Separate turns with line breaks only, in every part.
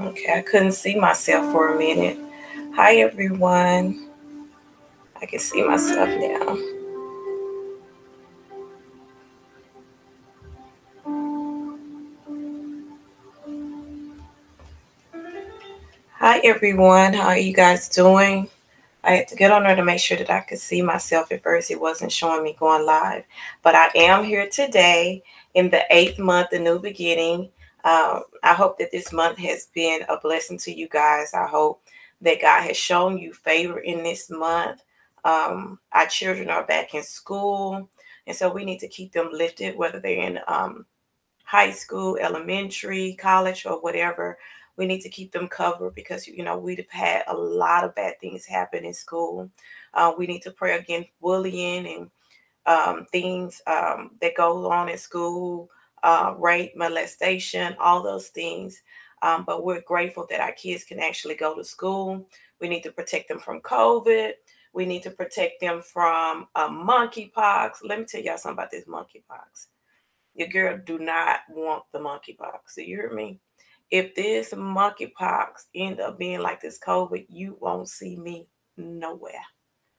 Okay, I couldn't see myself for a minute. Hi, everyone. I can see myself now. Hi, everyone. How are you guys doing? I had to get on there to make sure that I could see myself. At first, it wasn't showing me going live, but I am here today in the eighth month, the new beginning. Um, I hope that this month has been a blessing to you guys. I hope that God has shown you favor in this month. Um, our children are back in school, and so we need to keep them lifted, whether they're in um, high school, elementary, college, or whatever we need to keep them covered because you know we've had a lot of bad things happen in school. Uh, we need to pray against bullying and um, things um, that go on in school, uh, rape, molestation, all those things. Um, but we're grateful that our kids can actually go to school. We need to protect them from COVID. We need to protect them from uh, monkeypox. Let me tell y'all something about this monkeypox. Your girl do not want the monkeypox. Do you hear me? if this monkeypox end up being like this COVID, you won't see me nowhere.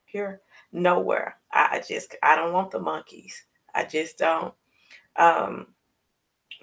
Here, nowhere. I just I don't want the monkeys. I just don't. Um,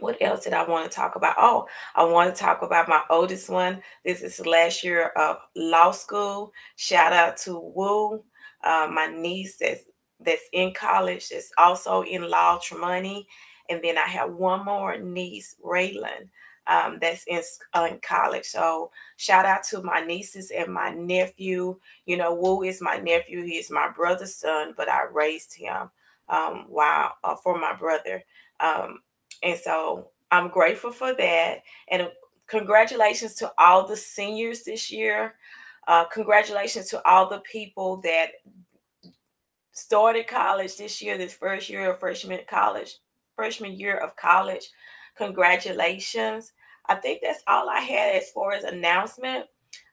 what else did I want to talk about? Oh, I want to talk about my oldest one. This is last year of law school. Shout out to Woo, uh, my niece that's that's in college, that's also in law, Tremonti. And then I have one more niece, Raylan um, that's in, uh, in college. So shout out to my nieces and my nephew. You know, Wu is my nephew. He is my brother's son, but I raised him um, while uh, for my brother. Um, and so I'm grateful for that. And congratulations to all the seniors this year. Uh, congratulations to all the people that started college this year, this first year of freshman college, freshman year of college. Congratulations. I think that's all I had as far as announcement.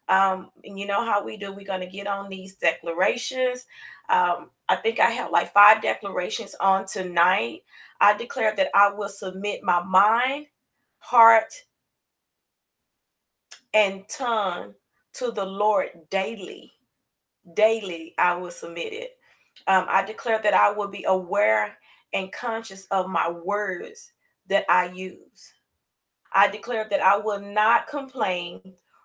Um, and you know how we do, we're going to get on these declarations. Um, I think I have like five declarations on tonight. I declare that I will submit my mind, heart, and tongue to the Lord daily. Daily, I will submit it. Um, I declare that I will be aware and conscious of my words that I use. I declare that I will not complain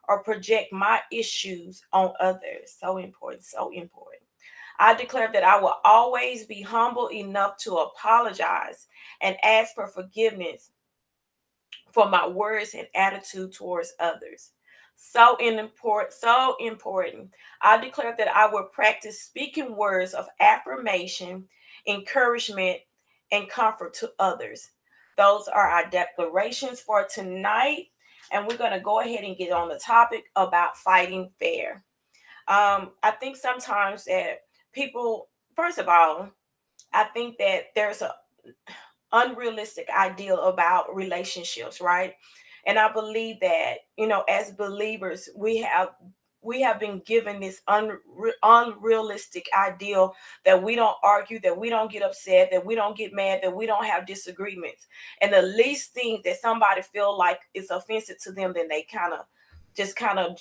or project my issues on others. So important, so important. I declare that I will always be humble enough to apologize and ask for forgiveness for my words and attitude towards others. So important, so important. I declare that I will practice speaking words of affirmation, encouragement, and comfort to others. Those are our declarations for tonight. And we're going to go ahead and get on the topic about fighting fair. Um, I think sometimes that people, first of all, I think that there's a unrealistic ideal about relationships, right? And I believe that, you know, as believers, we have we have been given this unre- unrealistic ideal that we don't argue, that we don't get upset, that we don't get mad, that we don't have disagreements. And the least thing that somebody feel like is offensive to them, then they kind of just kind of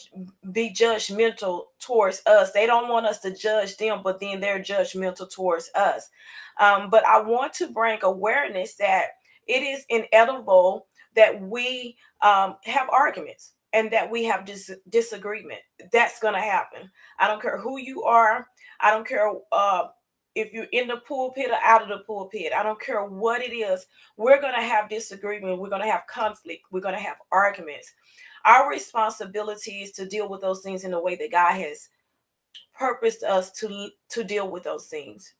be judgmental towards us. They don't want us to judge them, but then they're judgmental towards us. Um, but I want to bring awareness that it is inevitable that we um, have arguments and that we have dis- disagreement. That's going to happen. I don't care who you are. I don't care uh, if you're in the pulpit or out of the pulpit. I don't care what it is. We're going to have disagreement. We're going to have conflict. We're going to have arguments. Our responsibility is to deal with those things in the way that God has purposed us to to deal with those things.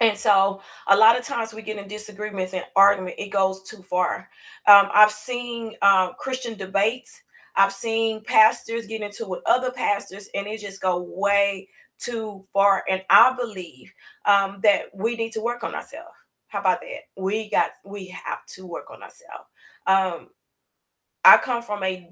And so a lot of times we get in disagreements and argument, it goes too far. Um, I've seen um, Christian debates. I've seen pastors get into with other pastors, and it just go way too far. And I believe um, that we need to work on ourselves. How about that? We got we have to work on ourselves. Um, I come from a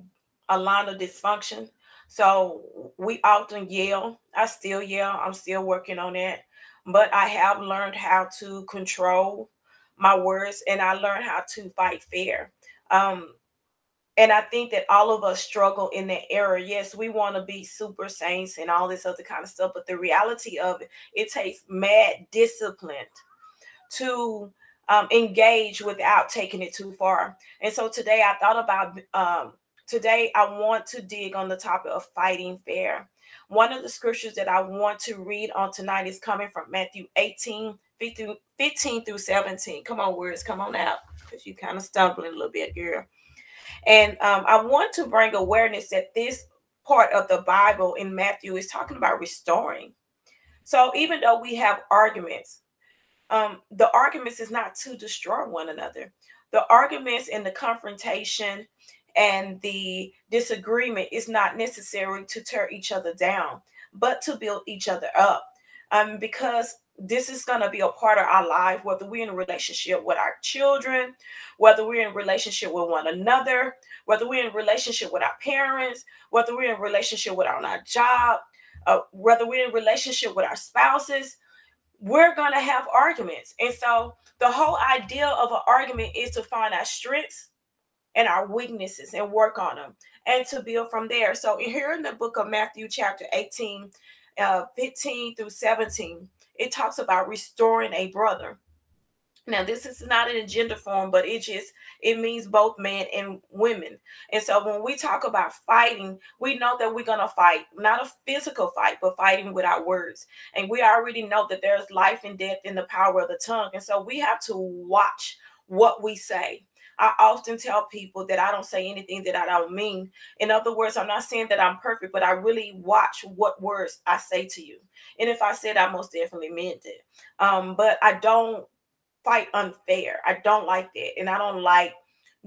a line of dysfunction, so we often yell. I still yell. I'm still working on that but I have learned how to control my words and I learned how to fight fair. Um, and I think that all of us struggle in that area. Yes, we want to be super saints and all this other kind of stuff, but the reality of it, it takes mad discipline to um, engage without taking it too far. And so today I thought about um, today I want to dig on the topic of fighting fair. One of the scriptures that I want to read on tonight is coming from Matthew 18, 15 through 17. Come on, words, come on out because you kind of stumbling a little bit, girl. And um, I want to bring awareness that this part of the Bible in Matthew is talking about restoring. So even though we have arguments, um, the arguments is not to destroy one another. The arguments and the confrontation and the disagreement is not necessary to tear each other down, but to build each other up. Um, because this is going to be a part of our life, whether we're in a relationship with our children, whether we're in relationship with one another, whether we're in relationship with our parents, whether we're in relationship with our, on our job, uh, whether we're in relationship with our spouses, we're going to have arguments. And so the whole idea of an argument is to find our strengths and our weaknesses and work on them and to build from there. So here in the book of Matthew, chapter 18, uh, 15 through 17, it talks about restoring a brother. Now, this is not an agenda form, but it just it means both men and women. And so when we talk about fighting, we know that we're gonna fight, not a physical fight, but fighting with our words. And we already know that there's life and death in the power of the tongue. And so we have to watch what we say. I often tell people that I don't say anything that I don't mean. In other words, I'm not saying that I'm perfect, but I really watch what words I say to you. And if I said I most definitely meant it. Um, but I don't fight unfair. I don't like that. And I don't like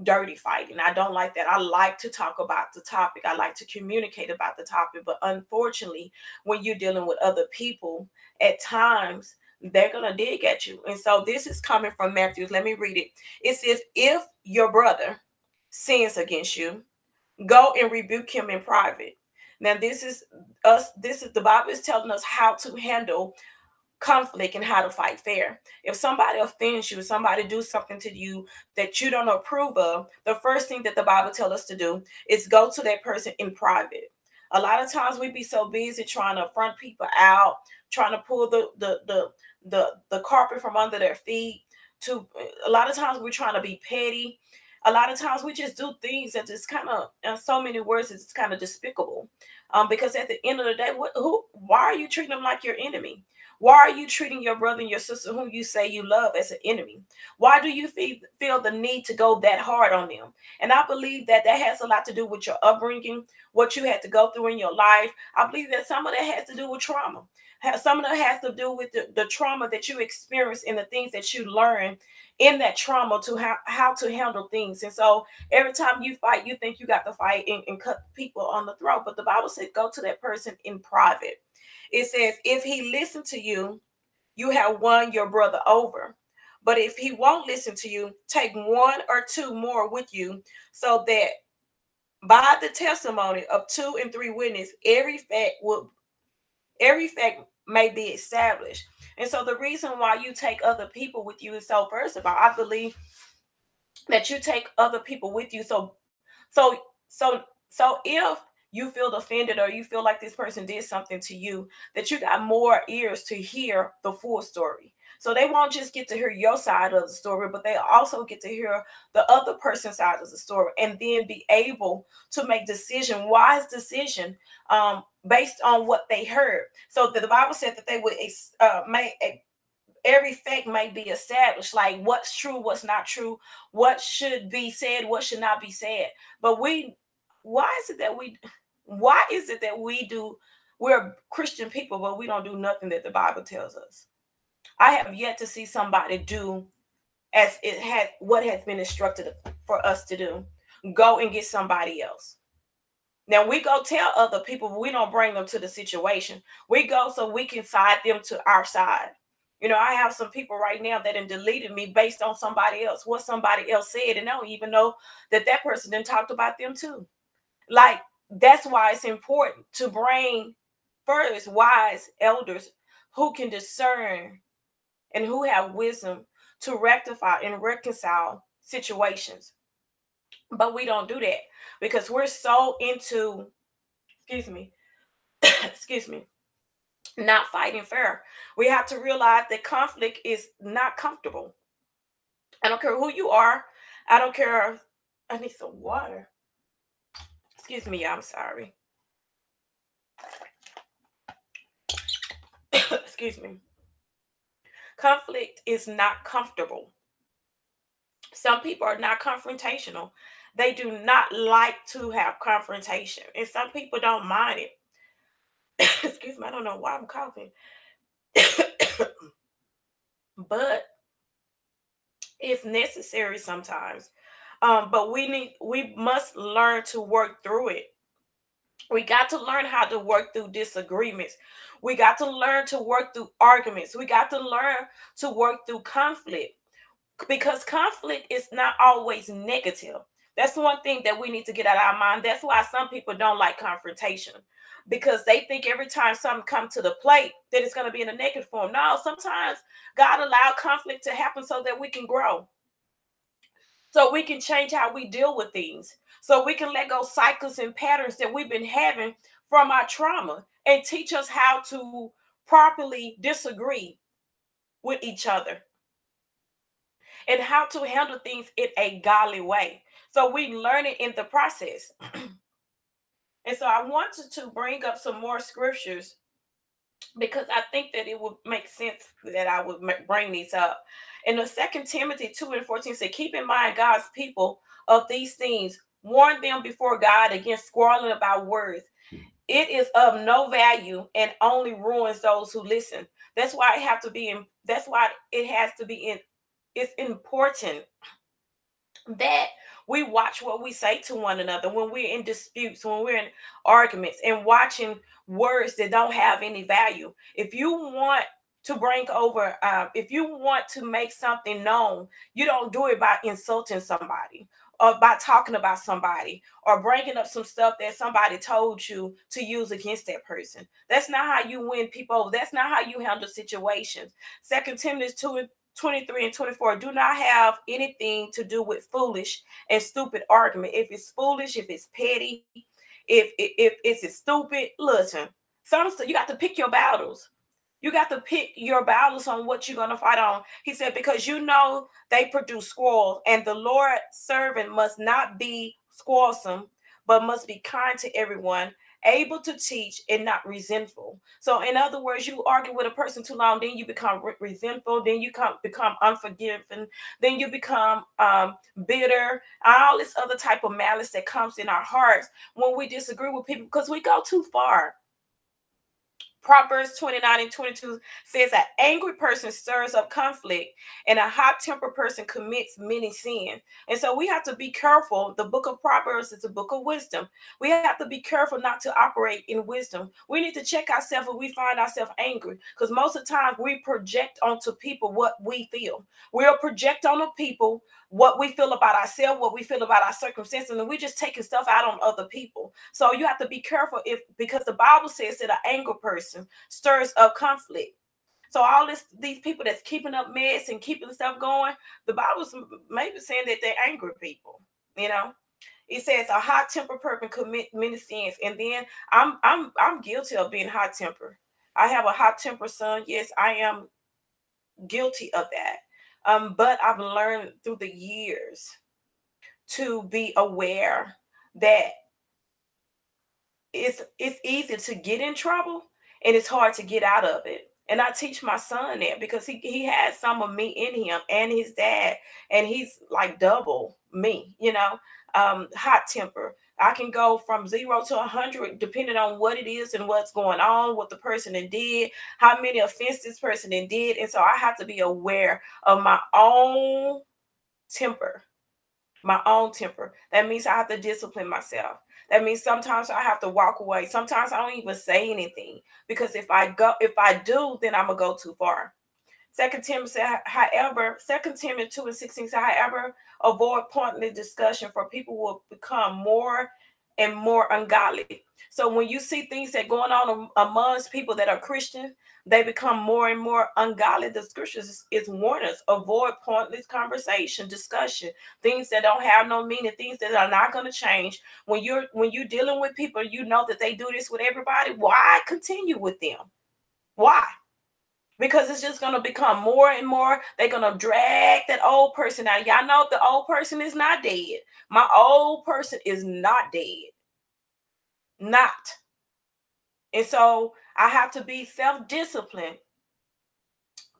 dirty fighting. I don't like that. I like to talk about the topic. I like to communicate about the topic. But unfortunately, when you're dealing with other people, at times they're going to dig at you. And so this is coming from Matthew. Let me read it. It says, If your brother sins against you, go and rebuke him in private. Now, this is us, this is the Bible is telling us how to handle conflict and how to fight fair. If somebody offends you, somebody do something to you that you don't approve of, the first thing that the Bible tells us to do is go to that person in private. A lot of times we be so busy trying to front people out, trying to pull the the the the, the carpet from under their feet. To a lot of times we're trying to be petty. A lot of times we just do things that just kind of, in so many words, it's kind of despicable. Um, because at the end of the day, what, who, why are you treating them like your enemy? Why are you treating your brother and your sister, whom you say you love, as an enemy? Why do you feel, feel the need to go that hard on them? And I believe that that has a lot to do with your upbringing, what you had to go through in your life. I believe that some of that has to do with trauma. Some of that has to do with the, the trauma that you experience and the things that you learn in that trauma to how, how to handle things. And so every time you fight, you think you got to fight and, and cut people on the throat. But the Bible said, go to that person in private. It says, if he listen to you, you have won your brother over. But if he won't listen to you, take one or two more with you so that by the testimony of two and three witnesses, every fact will every fact may be established. And so the reason why you take other people with you is so first of all, I believe that you take other people with you. So so so so if you feel offended or you feel like this person did something to you, that you got more ears to hear the full story. So they won't just get to hear your side of the story, but they also get to hear the other person's side of the story and then be able to make decision, wise decision um, based on what they heard. So the, the Bible said that they would uh, make a, every fact may be established like what's true what's not true what should be said what should not be said but we why is it that we why is it that we do we're christian people but we don't do nothing that the bible tells us i have yet to see somebody do as it has what has been instructed for us to do. Go and get somebody else. Now we go tell other people we don't bring them to the situation. We go so we can side them to our side. You know, I have some people right now that have deleted me based on somebody else, what somebody else said, and I don't even know that that person then talked about them too. Like that's why it's important to bring first wise elders who can discern and who have wisdom to rectify and reconcile situations. But we don't do that because we're so into, excuse me, excuse me, not fighting fair. We have to realize that conflict is not comfortable. I don't care who you are. I don't care. I need some water. Excuse me, I'm sorry. Excuse me. Conflict is not comfortable. Some people are not confrontational. They do not like to have confrontation, and some people don't mind it. Excuse me, I don't know why I'm coughing. but it's necessary sometimes. Um, but we need we must learn to work through it. We got to learn how to work through disagreements. We got to learn to work through arguments. We got to learn to work through conflict because conflict is not always negative. That's one thing that we need to get out of our mind. That's why some people don't like confrontation because they think every time something comes to the plate that it's going to be in a negative form. No, sometimes God allowed conflict to happen so that we can grow. So we can change how we deal with things. So we can let go cycles and patterns that we've been having from our trauma and teach us how to properly disagree with each other and how to handle things in a godly way. So we learn it in the process. and so I wanted to bring up some more scriptures because I think that it would make sense that I would bring these up. In the second Timothy 2 and 14 said, keep in mind God's people of these things, warn them before God against squabbling about words. It is of no value and only ruins those who listen. That's why it have to be in that's why it has to be in it's important that we watch what we say to one another when we're in disputes, when we're in arguments, and watching words that don't have any value. If you want to bring over, uh, if you want to make something known, you don't do it by insulting somebody or by talking about somebody or bringing up some stuff that somebody told you to use against that person. That's not how you win people. That's not how you handle situations. Second Timothy 2 and 23 and 24 do not have anything to do with foolish and stupid argument. If it's foolish, if it's petty, if if, if it's stupid, listen. Some you got to pick your battles. You got to pick your battles on what you're going to fight on. He said, because you know they produce squalls, and the Lord's servant must not be quarrelsome, but must be kind to everyone, able to teach and not resentful. So, in other words, you argue with a person too long, then you become re- resentful, then you come become unforgiving, then you become um, bitter, all this other type of malice that comes in our hearts when we disagree with people because we go too far. Proverbs 29 and 22 says an angry person stirs up conflict and a hot tempered person commits many sins. And so we have to be careful. The book of Proverbs is a book of wisdom. We have to be careful not to operate in wisdom. We need to check ourselves when we find ourselves angry because most of the time we project onto people what we feel. We'll project on people what we feel about ourselves, what we feel about our circumstances, and we're just taking stuff out on other people. So you have to be careful if because the Bible says that an angry person stirs up conflict. So all this these people that's keeping up mess and keeping stuff going, the Bible's maybe saying that they're angry people, you know. It says a hot tempered person commit many sins. And then I'm I'm I'm guilty of being hot tempered. I have a hot tempered son. Yes, I am guilty of that. Um, but I've learned through the years to be aware that it's it's easy to get in trouble and it's hard to get out of it. And I teach my son that because he, he has some of me in him and his dad, and he's like double me, you know, um, hot temper. I can go from zero to a hundred depending on what it is and what's going on, what the person did, how many offenses this person did. And so I have to be aware of my own temper, my own temper. That means I have to discipline myself. That means sometimes I have to walk away. Sometimes I don't even say anything because if I go, if I do, then I'm gonna go too far. Second Timothy said, however, Second Timothy 2 and 16 said, however, avoid pointless discussion for people will become more and more ungodly. So when you see things that going on amongst people that are Christian, they become more and more ungodly. The scriptures is, is warning us avoid pointless conversation, discussion, things that don't have no meaning, things that are not going to change. When you're when you're dealing with people, you know that they do this with everybody. Why continue with them? Why? Because it's just going to become more and more. They're going to drag that old person out. Y'all know the old person is not dead. My old person is not dead. Not. And so I have to be self disciplined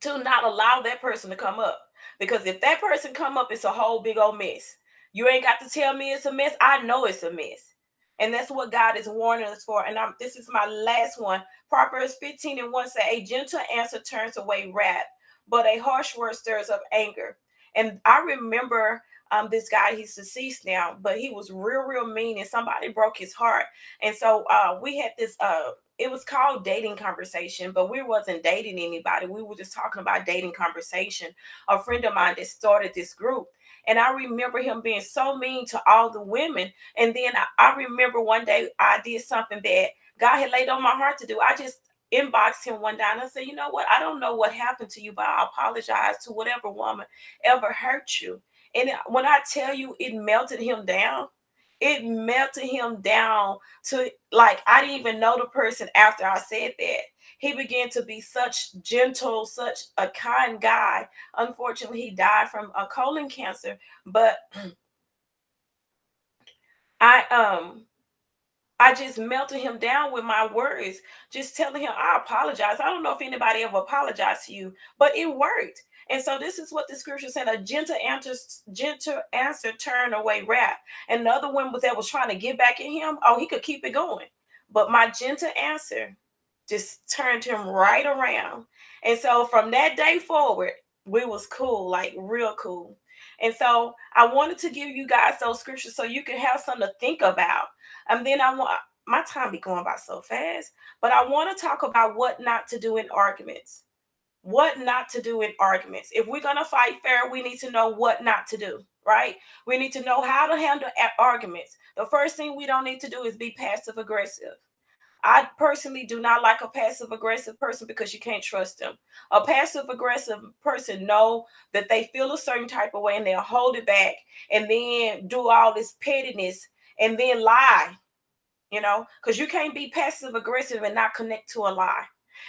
to not allow that person to come up. Because if that person come up, it's a whole big old mess. You ain't got to tell me it's a mess. I know it's a mess. And that's what God is warning us for. And I'm, this is my last one. Proverbs 15 and 1 say, A gentle answer turns away wrath, but a harsh word stirs up anger. And I remember um, this guy, he's deceased now, but he was real, real mean, and somebody broke his heart. And so uh, we had this uh, it was called dating conversation, but we wasn't dating anybody. We were just talking about dating conversation. A friend of mine that started this group. And I remember him being so mean to all the women. And then I, I remember one day I did something that God had laid on my heart to do. I just inboxed him one day and I said, you know what? I don't know what happened to you, but I apologize to whatever woman ever hurt you. And when I tell you it melted him down, it melted him down to like I didn't even know the person after I said that. He began to be such gentle, such a kind guy. Unfortunately, he died from a colon cancer, but I um I just melted him down with my words, just telling him I apologize. I don't know if anybody ever apologized to you, but it worked. And so this is what the scripture said: a gentle answer, gentle answer turn away wrath. And the other one was that was trying to get back at him. Oh, he could keep it going. But my gentle answer just turned him right around. And so from that day forward, we was cool, like real cool. And so I wanted to give you guys those scriptures so you can have something to think about. And then I want my time be going by so fast, but I want to talk about what not to do in arguments what not to do in arguments. If we're going to fight fair, we need to know what not to do, right? We need to know how to handle arguments. The first thing we don't need to do is be passive aggressive. I personally do not like a passive aggressive person because you can't trust them. A passive aggressive person know that they feel a certain type of way and they'll hold it back and then do all this pettiness and then lie, you know, because you can't be passive aggressive and not connect to a lie.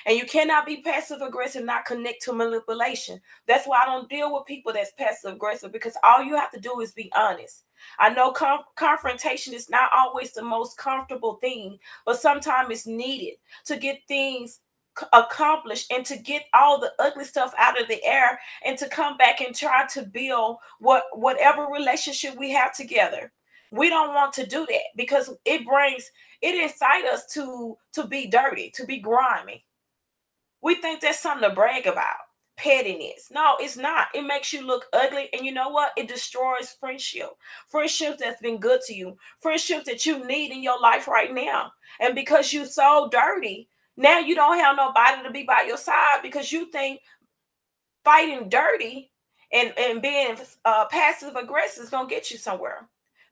And you cannot be passive aggressive, not connect to manipulation. That's why I don't deal with people that's passive aggressive because all you have to do is be honest. I know com- confrontation is not always the most comfortable thing, but sometimes it's needed to get things accomplished and to get all the ugly stuff out of the air and to come back and try to build what whatever relationship we have together we don't want to do that because it brings it incite us to to be dirty to be grimy we think that's something to brag about. Pettiness. No, it's not. It makes you look ugly. And you know what? It destroys friendship. Friendships that's been good to you. Friendships that you need in your life right now. And because you're so dirty, now you don't have nobody to be by your side because you think fighting dirty and, and being uh, passive aggressive is going to get you somewhere.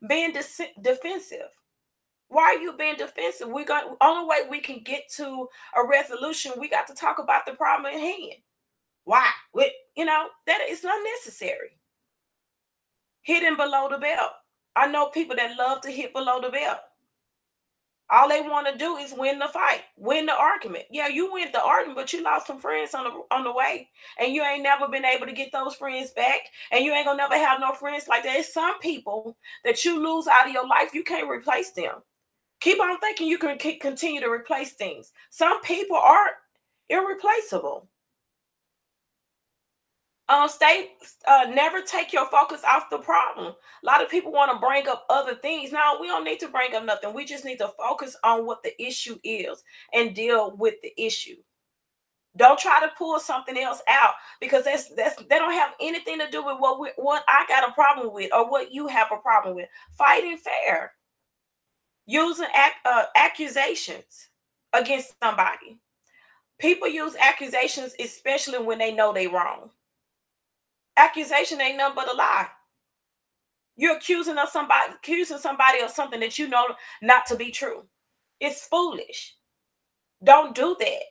Being de- defensive. Why are you being defensive? We got only way we can get to a resolution. We got to talk about the problem at hand. Why? With you know that is unnecessary. Hitting below the belt. I know people that love to hit below the belt. All they want to do is win the fight, win the argument. Yeah, you win the argument, but you lost some friends on the on the way, and you ain't never been able to get those friends back, and you ain't gonna never have no friends like that. It's some people that you lose out of your life, you can't replace them. Keep on thinking you can continue to replace things. Some people are irreplaceable. Um, stay, uh, never take your focus off the problem. A lot of people want to bring up other things. Now, we don't need to bring up nothing. We just need to focus on what the issue is and deal with the issue. Don't try to pull something else out because that's that's they don't have anything to do with what we, what I got a problem with or what you have a problem with. Fighting fair using ac- uh, accusations against somebody. People use accusations, especially when they know they wrong. Accusation ain't nothing but a lie. You're accusing of somebody, accusing somebody of something that you know not to be true. It's foolish. Don't do that.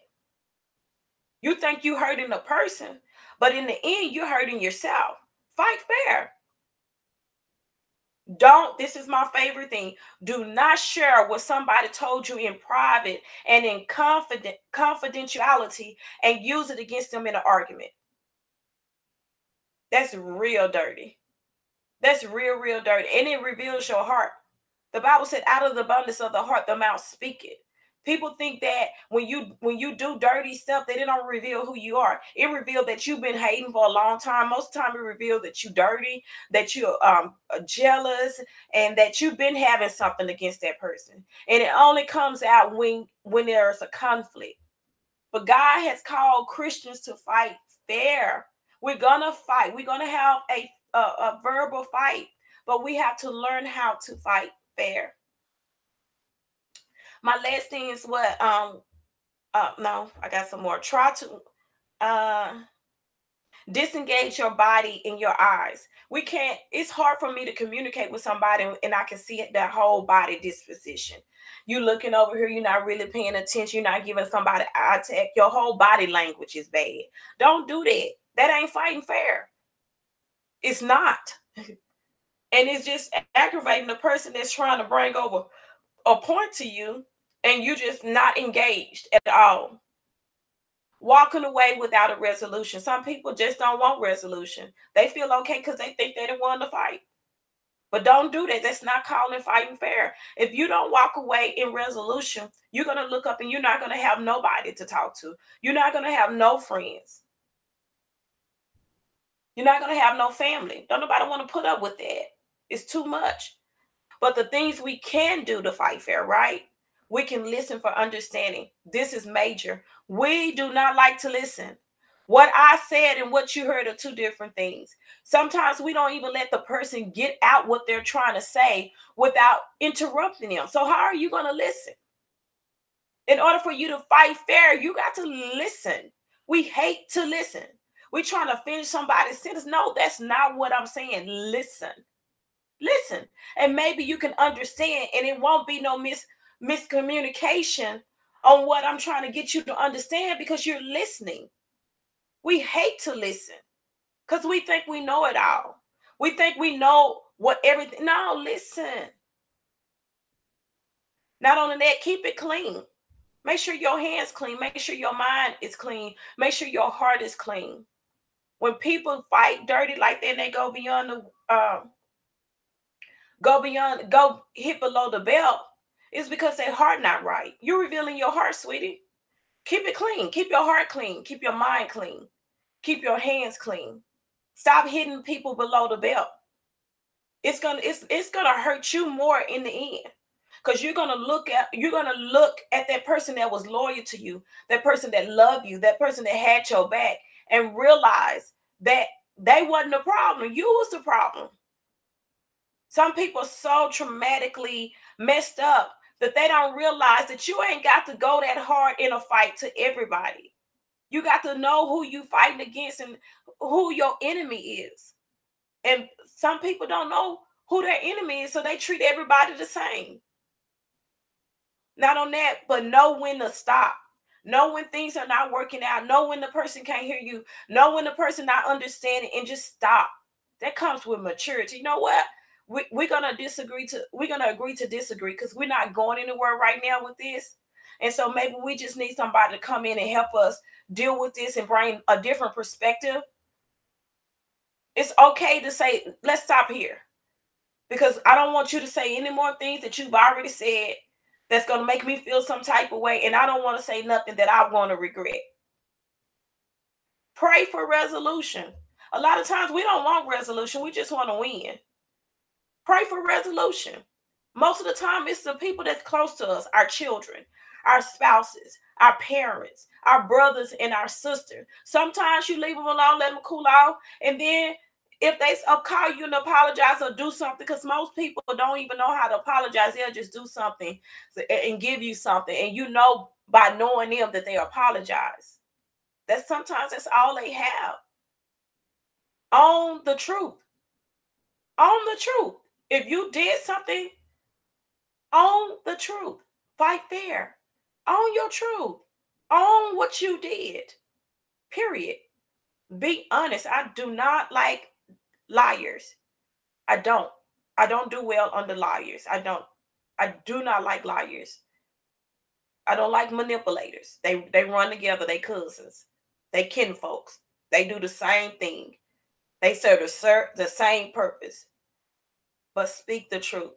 You think you're hurting a person, but in the end, you're hurting yourself. Fight fair. Don't, this is my favorite thing. Do not share what somebody told you in private and in confident confidentiality and use it against them in an argument. That's real dirty. That's real, real dirty. And it reveals your heart. The Bible said, out of the abundance of the heart, the mouth speak it. People think that when you when you do dirty stuff, that it don't reveal who you are. It revealed that you've been hating for a long time. Most of the time, it revealed that you dirty, that you're um, jealous, and that you've been having something against that person. And it only comes out when when there's a conflict. But God has called Christians to fight fair. We're gonna fight. We're gonna have a, a, a verbal fight, but we have to learn how to fight fair. My last thing is what um uh no, I got some more. Try to uh disengage your body and your eyes. We can't, it's hard for me to communicate with somebody and I can see that whole body disposition. You looking over here, you're not really paying attention, you're not giving somebody eye contact. Your whole body language is bad. Don't do that. That ain't fighting fair. It's not. and it's just aggravating the person that's trying to bring over a point to you and you just not engaged at all. Walking away without a resolution. Some people just don't want resolution. They feel okay because they think they didn't want to fight. But don't do that. That's not calling fighting fair. If you don't walk away in resolution, you're going to look up and you're not going to have nobody to talk to. You're not going to have no friends. You're not going to have no family. Don't nobody want to put up with that. It's too much. But the things we can do to fight fair, right? We can listen for understanding. This is major. We do not like to listen. What I said and what you heard are two different things. Sometimes we don't even let the person get out what they're trying to say without interrupting them. So, how are you going to listen? In order for you to fight fair, you got to listen. We hate to listen. We're trying to finish somebody's sentence. No, that's not what I'm saying. Listen. Listen. And maybe you can understand, and it won't be no mis miscommunication on what I'm trying to get you to understand because you're listening. We hate to listen because we think we know it all. We think we know what everything. No, listen. Not only that, keep it clean. Make sure your hands clean. Make sure your mind is clean. Make sure your heart is clean. When people fight dirty like that, they go beyond the uh, go beyond, go hit below the belt it's because their heart not right. You're revealing your heart, sweetie. Keep it clean. Keep your heart clean. Keep your mind clean. Keep your hands clean. Stop hitting people below the belt. It's gonna it's it's gonna hurt you more in the end because you're gonna look at you're gonna look at that person that was loyal to you, that person that loved you, that person that had your back, and realize that they wasn't the problem. You was the problem. Some people so traumatically messed up that they don't realize that you ain't got to go that hard in a fight to everybody. You got to know who you fighting against and who your enemy is. And some people don't know who their enemy is, so they treat everybody the same. Not on that, but know when to stop. Know when things are not working out. Know when the person can't hear you. Know when the person not understanding and just stop. That comes with maturity. You know what? We, we're gonna disagree to we're gonna agree to disagree because we're not going anywhere right now with this. And so maybe we just need somebody to come in and help us deal with this and bring a different perspective. It's okay to say let's stop here. Because i don't want you to say any more things that you've already said that's going to make me feel some type of way and i don't want to say nothing that i'm going to regret. Pray for resolution. A lot of times we don't want resolution we just want to win Pray for resolution. Most of the time, it's the people that's close to us, our children, our spouses, our parents, our brothers, and our sisters. Sometimes you leave them alone, let them cool off, and then if they uh, call you and apologize or do something, because most people don't even know how to apologize, they'll just do something and give you something, and you know by knowing them that they apologize. That sometimes that's all they have. Own the truth. Own the truth. If you did something, own the truth. Fight fair. Own your truth. Own what you did. Period. Be honest. I do not like liars. I don't. I don't do well under liars. I don't. I do not like liars. I don't like manipulators. They they run together. They cousins. They kinfolks. They do the same thing. They serve the, the same purpose. But speak the truth.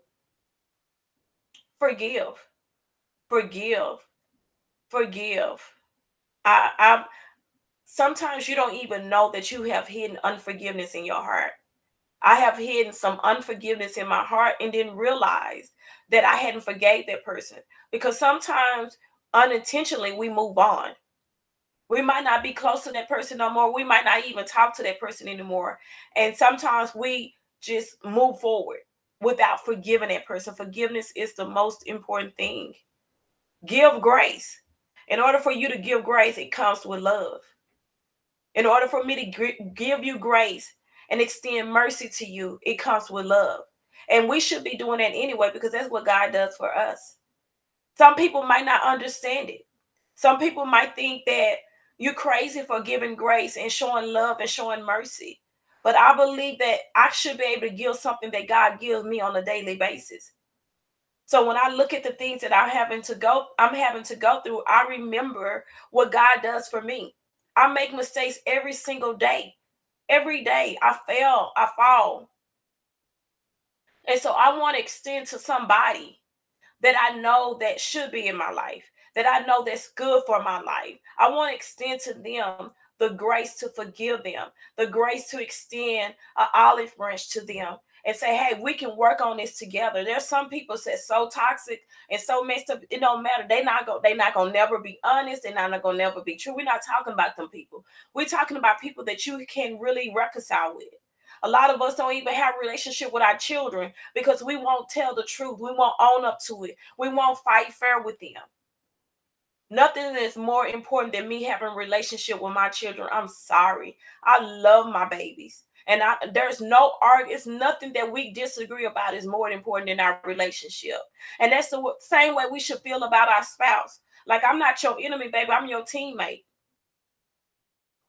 Forgive. Forgive. Forgive. I, I sometimes you don't even know that you have hidden unforgiveness in your heart. I have hidden some unforgiveness in my heart and didn't realize that I hadn't forgave that person because sometimes unintentionally we move on. We might not be close to that person no more. We might not even talk to that person anymore. And sometimes we just move forward without forgiving that person. Forgiveness is the most important thing. Give grace. In order for you to give grace, it comes with love. In order for me to give you grace and extend mercy to you, it comes with love. And we should be doing that anyway because that's what God does for us. Some people might not understand it. Some people might think that you're crazy for giving grace and showing love and showing mercy. But I believe that I should be able to give something that God gives me on a daily basis. So when I look at the things that I'm having to go, I'm having to go through, I remember what God does for me. I make mistakes every single day. Every day I fail, I fall. And so I want to extend to somebody that I know that should be in my life, that I know that's good for my life. I want to extend to them the grace to forgive them, the grace to extend an olive branch to them and say, hey, we can work on this together. There's some people that's so toxic and so messed up, it don't matter. They not go, they not gonna never be honest, and not gonna never be true. We're not talking about them people. We're talking about people that you can really reconcile with. A lot of us don't even have relationship with our children because we won't tell the truth. We won't own up to it. We won't fight fair with them. Nothing is more important than me having a relationship with my children. I'm sorry. I love my babies. And I, there's no arg. It's nothing that we disagree about is more important than our relationship. And that's the same way we should feel about our spouse. Like I'm not your enemy, baby. I'm your teammate.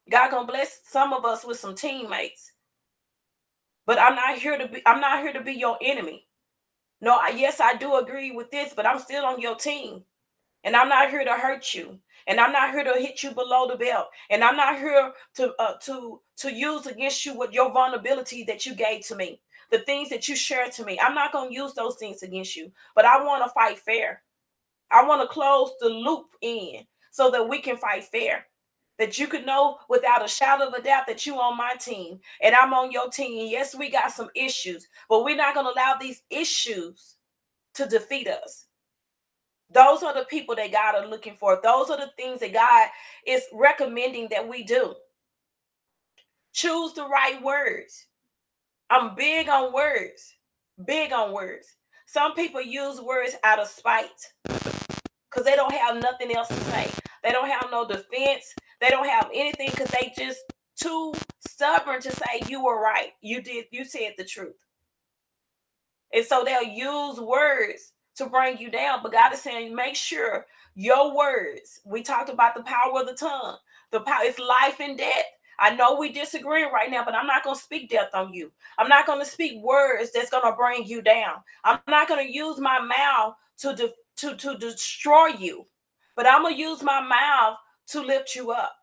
God gonna bless some of us with some teammates. But I'm not here to be. I'm not here to be your enemy. No, I, yes, I do agree with this, but I'm still on your team. And I'm not here to hurt you. And I'm not here to hit you below the belt. And I'm not here to uh, to to use against you what your vulnerability that you gave to me, the things that you shared to me. I'm not going to use those things against you. But I want to fight fair. I want to close the loop in so that we can fight fair. That you could know without a shadow of a doubt that you on my team and I'm on your team. Yes, we got some issues, but we're not going to allow these issues to defeat us. Those are the people that God are looking for. Those are the things that God is recommending that we do. Choose the right words. I'm big on words. Big on words. Some people use words out of spite because they don't have nothing else to say. They don't have no defense. They don't have anything because they just too stubborn to say you were right. You did. You said the truth. And so they'll use words to bring you down. But God is saying, make sure your words. We talked about the power of the tongue. The power is life and death. I know we disagreeing right now, but I'm not going to speak death on you. I'm not going to speak words that's going to bring you down. I'm not going to use my mouth to, de- to, to destroy you, but I'm going to use my mouth to lift you up.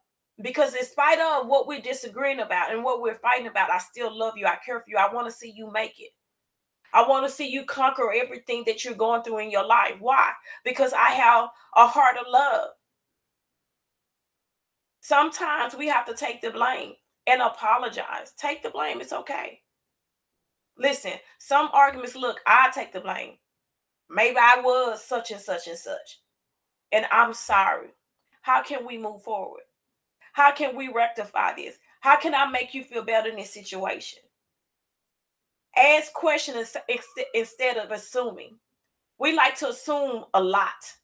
Because in spite of what we're disagreeing about and what we're fighting about, I still love you. I care for you. I want to see you make it. I want to see you conquer everything that you're going through in your life. Why? Because I have a heart of love. Sometimes we have to take the blame and apologize. Take the blame. It's okay. Listen, some arguments look, I take the blame. Maybe I was such and such and such. And I'm sorry. How can we move forward? How can we rectify this? How can I make you feel better in this situation? Ask questions instead of assuming. We like to assume a lot.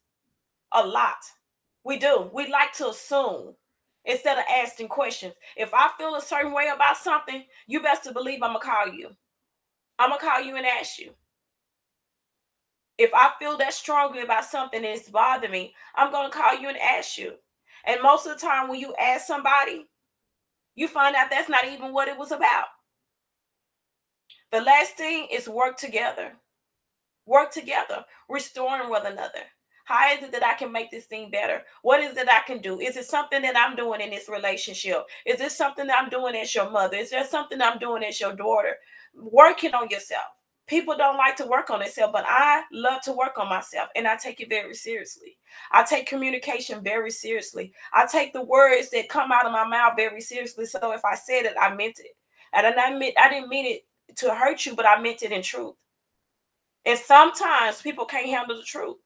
A lot. We do. We like to assume instead of asking questions. If I feel a certain way about something, you best to believe I'm gonna call you. I'm gonna call you and ask you. If I feel that strongly about something and it's bothering me, I'm gonna call you and ask you. And most of the time, when you ask somebody, you find out that's not even what it was about. The last thing is work together. Work together, restoring one another. How is it that I can make this thing better? What is it I can do? Is it something that I'm doing in this relationship? Is this something that I'm doing as your mother? Is there something I'm doing as your daughter? Working on yourself. People don't like to work on themselves, but I love to work on myself and I take it very seriously. I take communication very seriously. I take the words that come out of my mouth very seriously. So if I said it, I meant it. And I meant I didn't mean it to hurt you, but I meant it in truth. And sometimes people can't handle the truth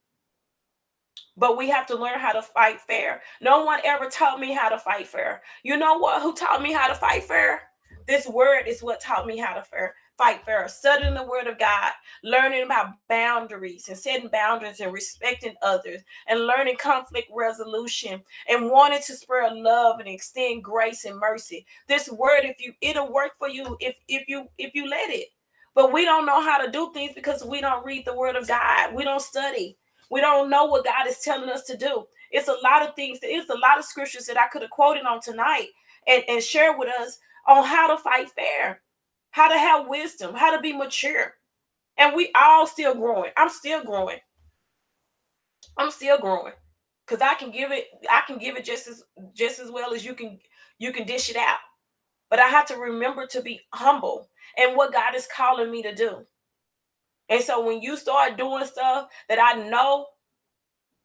but we have to learn how to fight fair. No one ever taught me how to fight fair. You know what? Who taught me how to fight fair? This word is what taught me how to fair, fight fair. Studying the word of God, learning about boundaries and setting boundaries and respecting others, and learning conflict resolution and wanting to spread love and extend grace and mercy. This word, if you it'll work for you if if you if you let it. But we don't know how to do things because we don't read the word of God. We don't study. We don't know what God is telling us to do. It's a lot of things, it's a lot of scriptures that I could have quoted on tonight and, and share with us on how to fight fair, how to have wisdom, how to be mature. And we all still growing. I'm still growing. I'm still growing. Cause I can give it, I can give it just as just as well as you can you can dish it out. But I have to remember to be humble and what God is calling me to do. And so when you start doing stuff that I know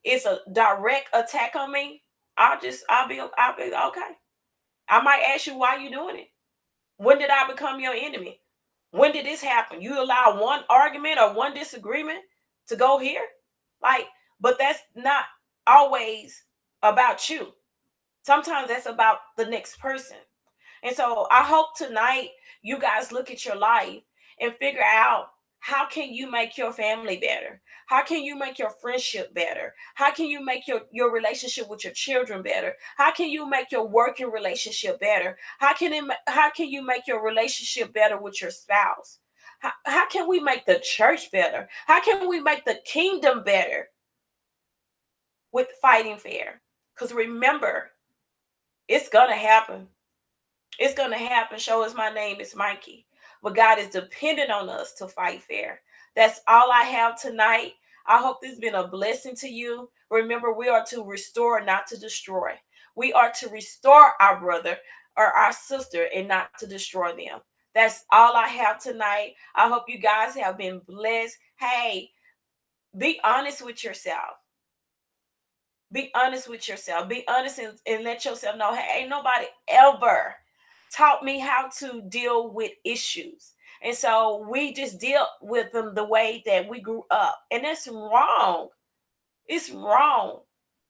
it's a direct attack on me, I'll just I'll be I'll be okay. I might ask you why you doing it. When did I become your enemy? When did this happen? You allow one argument or one disagreement to go here? Like, but that's not always about you. Sometimes that's about the next person. And so I hope tonight you guys look at your life and figure out how can you make your family better? How can you make your friendship better? How can you make your, your relationship with your children better? How can you make your working relationship better? How can it how can you make your relationship better with your spouse? How, how can we make the church better? How can we make the kingdom better with fighting fair? Because remember it's gonna happen. It's gonna happen. Show us my name is mikey but God is dependent on us to fight fair. That's all I have tonight. I hope this has been a blessing to you. Remember, we are to restore, not to destroy. We are to restore our brother or our sister and not to destroy them. That's all I have tonight. I hope you guys have been blessed. Hey, be honest with yourself. Be honest with yourself. Be honest and, and let yourself know, hey, ain't nobody ever taught me how to deal with issues. And so we just deal with them the way that we grew up. And that's wrong. It's wrong.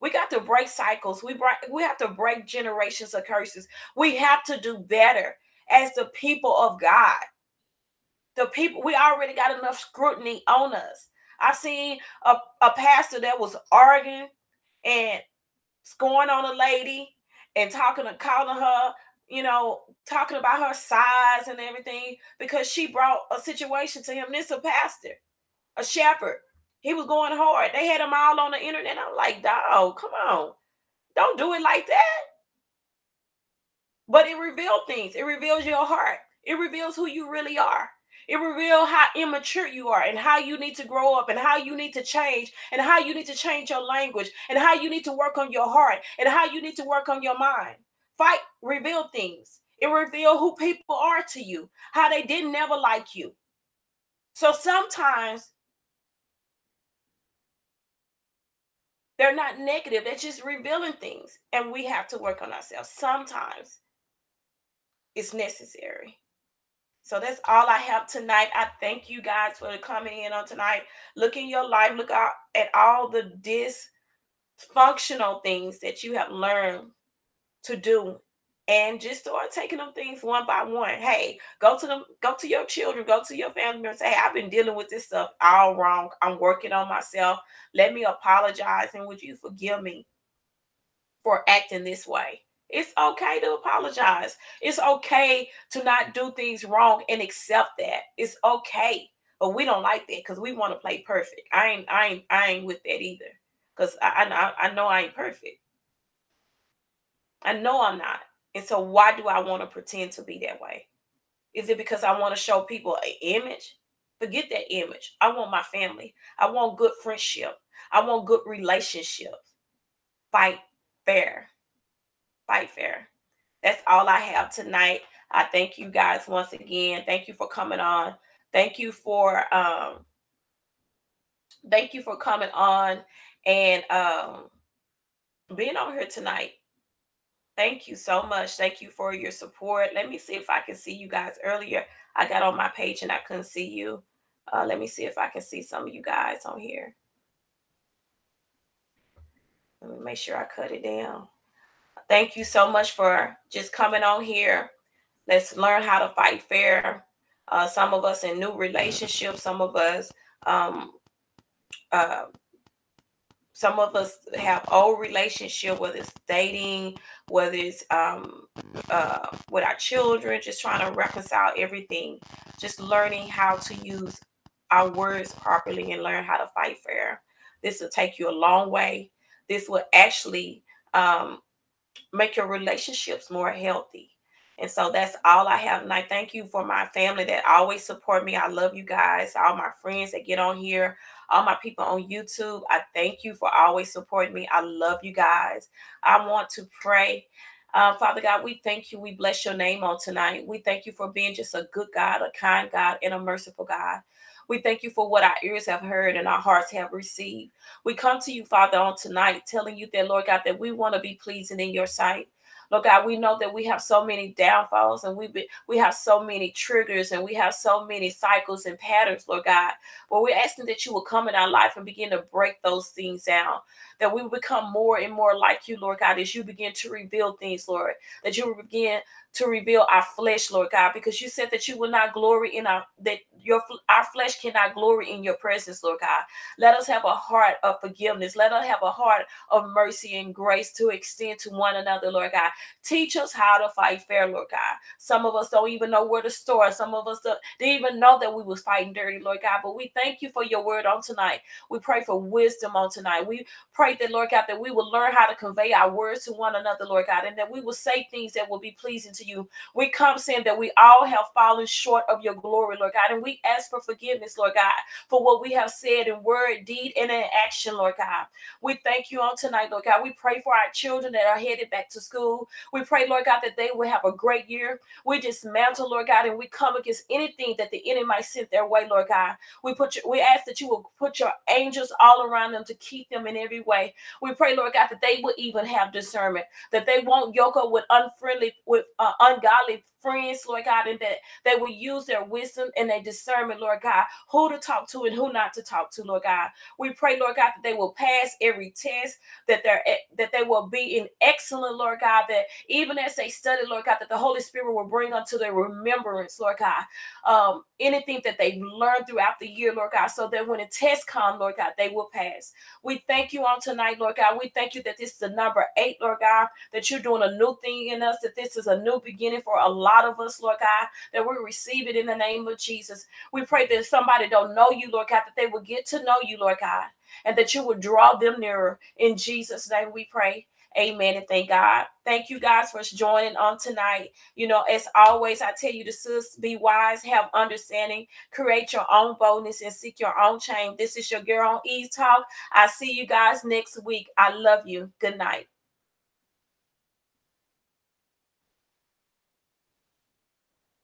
We got to break cycles. We break, we have to break generations of curses. We have to do better as the people of God. The people, we already got enough scrutiny on us. I seen a, a pastor that was arguing and scoring on a lady and talking and calling her you know, talking about her size and everything because she brought a situation to him. This a pastor, a shepherd. He was going hard. They had him all on the internet. I'm like, dog, come on. Don't do it like that. But it reveals things. It reveals your heart. It reveals who you really are. It reveals how immature you are and how you need to grow up and how you need to change and how you need to change your language and how you need to work on your heart and how you need to work on your mind. Fight reveal things. It reveal who people are to you, how they didn't never like you. So sometimes they're not negative, they're just revealing things. And we have to work on ourselves. Sometimes it's necessary. So that's all I have tonight. I thank you guys for coming in on tonight. Look in your life, look out at all the dysfunctional things that you have learned to do and just start taking them things one by one. Hey, go to them, go to your children, go to your family members. Hey, I've been dealing with this stuff all wrong. I'm working on myself. Let me apologize and would you forgive me for acting this way? It's okay to apologize. It's okay to not do things wrong and accept that. It's okay. But we don't like that because we want to play perfect. I ain't, I ain't, I ain't with that either. Because I, I, I know I ain't perfect. I know I'm not. And so why do I want to pretend to be that way? Is it because I want to show people an image? Forget that image. I want my family. I want good friendship. I want good relationships. Fight fair. Fight fair. That's all I have tonight. I thank you guys once again. Thank you for coming on. Thank you for um thank you for coming on and um being over here tonight. Thank you so much. Thank you for your support. Let me see if I can see you guys earlier. I got on my page and I couldn't see you. Uh, let me see if I can see some of you guys on here. Let me make sure I cut it down. Thank you so much for just coming on here. Let's learn how to fight fair. Uh, some of us in new relationships, some of us um, uh, some of us have old relationship whether it's dating whether it's um uh with our children just trying to reconcile everything just learning how to use our words properly and learn how to fight fair. This will take you a long way. This will actually um make your relationships more healthy and so that's all I have And I Thank you for my family that always support me. I love you guys, all my friends that get on here, all my people on YouTube. I thank you for always supporting me. I love you guys. I want to pray. Uh, Father God, we thank you. We bless your name on tonight. We thank you for being just a good God, a kind God, and a merciful God. We thank you for what our ears have heard and our hearts have received. We come to you, Father, on tonight, telling you that, Lord God, that we want to be pleasing in your sight. Lord God, we know that we have so many downfalls and we be, we have so many triggers and we have so many cycles and patterns, Lord God. But we're asking that you will come in our life and begin to break those things down. That we will become more and more like you, Lord God, as you begin to reveal things, Lord. That you will begin to reveal our flesh, Lord God, because you said that you will not glory in our that your our flesh cannot glory in your presence, Lord God. Let us have a heart of forgiveness. Let us have a heart of mercy and grace to extend to one another, Lord God. Teach us how to fight fair, Lord God. Some of us don't even know where to start. Some of us don't, didn't even know that we was fighting dirty, Lord God. But we thank you for your word on tonight. We pray for wisdom on tonight. We pray that, Lord God, that we will learn how to convey our words to one another, Lord God, and that we will say things that will be pleasing to to you. We come saying that we all have fallen short of your glory, Lord God. And we ask for forgiveness, Lord God, for what we have said in word, deed, and in action, Lord God. We thank you on tonight, Lord God. We pray for our children that are headed back to school. We pray, Lord God, that they will have a great year. We dismantle, Lord God, and we come against anything that the enemy might send their way, Lord God. We put you, we ask that you will put your angels all around them to keep them in every way. We pray, Lord God, that they will even have discernment, that they won't yoke up with unfriendly, with uh, ungodly friends, Lord God, and that they will use their wisdom and their discernment, Lord God, who to talk to and who not to talk to, Lord God. We pray, Lord God, that they will pass every test, that they're that they will be in excellent, Lord God, that even as they study, Lord God, that the Holy Spirit will bring unto their remembrance, Lord God, um, anything that they've learned throughout the year, Lord God, so that when the test come, Lord God, they will pass. We thank you on tonight, Lord God. We thank you that this is the number eight, Lord God, that you're doing a new thing in us, that this is a new beginning for a lot lot of us, Lord God, that we receive it in the name of Jesus. We pray that somebody don't know you, Lord God, that they will get to know you, Lord God, and that you will draw them nearer. In Jesus' name we pray. Amen. And thank God. Thank you guys for joining on tonight. You know, as always, I tell you to sis, be wise, have understanding, create your own boldness, and seek your own change. This is your girl on Ease Talk. I see you guys next week. I love you. Good night.